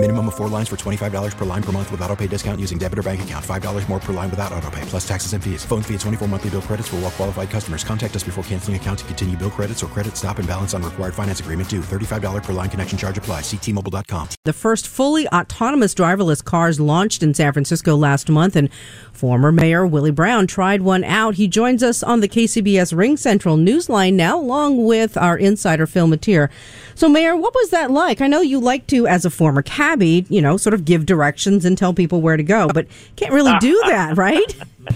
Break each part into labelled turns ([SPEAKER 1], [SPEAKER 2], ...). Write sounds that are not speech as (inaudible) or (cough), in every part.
[SPEAKER 1] Minimum of four lines for $25 per line per month with auto pay discount using debit or bank account. $5 more per line without auto pay, plus taxes and fees. Phone fee at 24 monthly bill credits for all well qualified customers. Contact us before canceling account to continue bill credits or credit stop and balance on required finance agreement due. $35 per line connection charge apply. Ctmobile.com.
[SPEAKER 2] The first fully autonomous driverless cars launched in San Francisco last month, and former Mayor Willie Brown tried one out. He joins us on the KCBS RingCentral Newsline now, along with our insider Phil Matier. So, Mayor, what was that like? I know you like to, as a former cabbie, you know, sort of give directions and tell people where to go, but can't really do (laughs) that, right?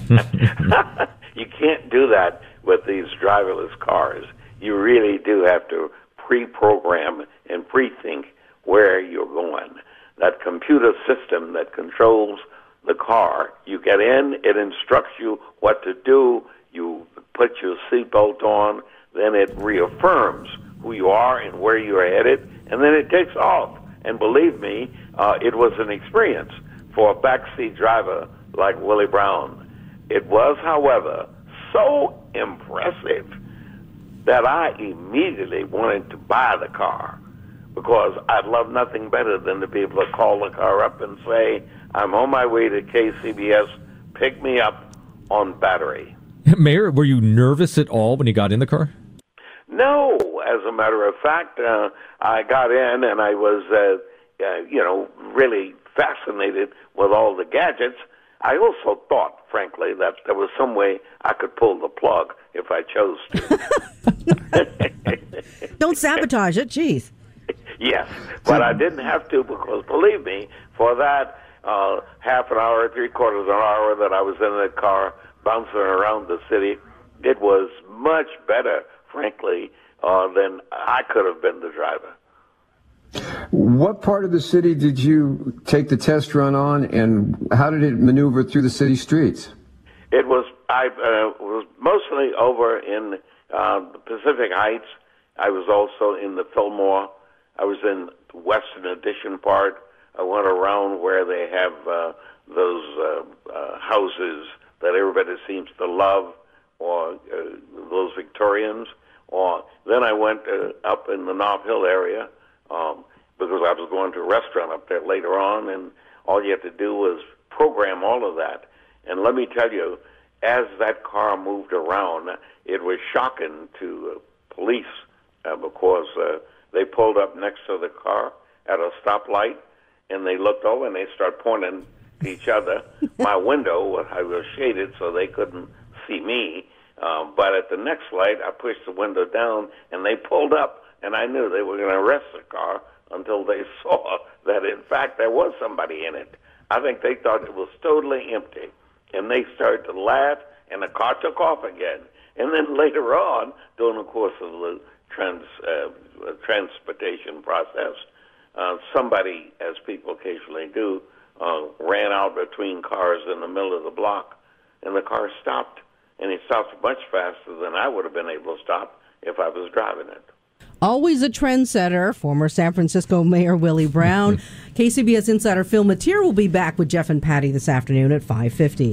[SPEAKER 2] (laughs)
[SPEAKER 3] you can't do that with these driverless cars. You really do have to pre-program and pre-think where you're going. That computer system that controls the car, you get in, it instructs you what to do, you put your seatbelt on, then it reaffirms who you are and where you're headed, and then it takes off. And believe me, uh, it was an experience for a backseat driver like Willie Brown. It was, however, so impressive that I immediately wanted to buy the car because I'd love nothing better than to be able to call the car up and say, I'm on my way to KCBS, pick me up on battery. (laughs)
[SPEAKER 4] Mayor, were you nervous at all when you got in the car?
[SPEAKER 3] No, as a matter of fact, uh, I got in and I was, uh, uh, you know, really fascinated with all the gadgets. I also thought, frankly, that there was some way I could pull the plug if I chose
[SPEAKER 2] to. (laughs) Don't sabotage it, jeez. (laughs)
[SPEAKER 3] Yes, but I didn't have to because, believe me, for that uh, half an hour, three quarters of an hour that I was in that car bouncing around the city, it was much better, frankly, uh, than I could have been the driver.
[SPEAKER 5] What part of the city did you take the test run on, and how did it maneuver through the city streets?
[SPEAKER 3] It was I uh, was mostly over in uh, the Pacific Heights. I was also in the Fillmore. I was in the Western Addition part. I went around where they have uh, those uh, uh, houses that everybody seems to love, or uh, those Victorians. Or then I went uh, up in the Nob Hill area um, because I was going to a restaurant up there later on, and all you had to do was program all of that. And let me tell you, as that car moved around, it was shocking to uh, police uh, because uh, they pulled up next to the car at a stoplight, and they looked over and they started pointing to each other. (laughs) My window, I was shaded so they couldn't see me. Um, but at the next light, I pushed the window down, and they pulled up, and I knew they were going to arrest the car until they (laughs) saw that, in fact, there was somebody in it. I think they thought it was totally empty, and they started to laugh, and the car took off again. And then (laughs) later on, during the course of the trans, uh, transportation process, uh, somebody, as people occasionally do, uh, ran out between cars in the middle of the block, and the car stopped and he stopped much faster than I would have been able to stop if I was driving it.
[SPEAKER 2] Always a trendsetter, former San Francisco (laughs) Mayor Willie Brown. (laughs) KCBS insider Phil Matier will be back with Jeff and Patty this afternoon at 550.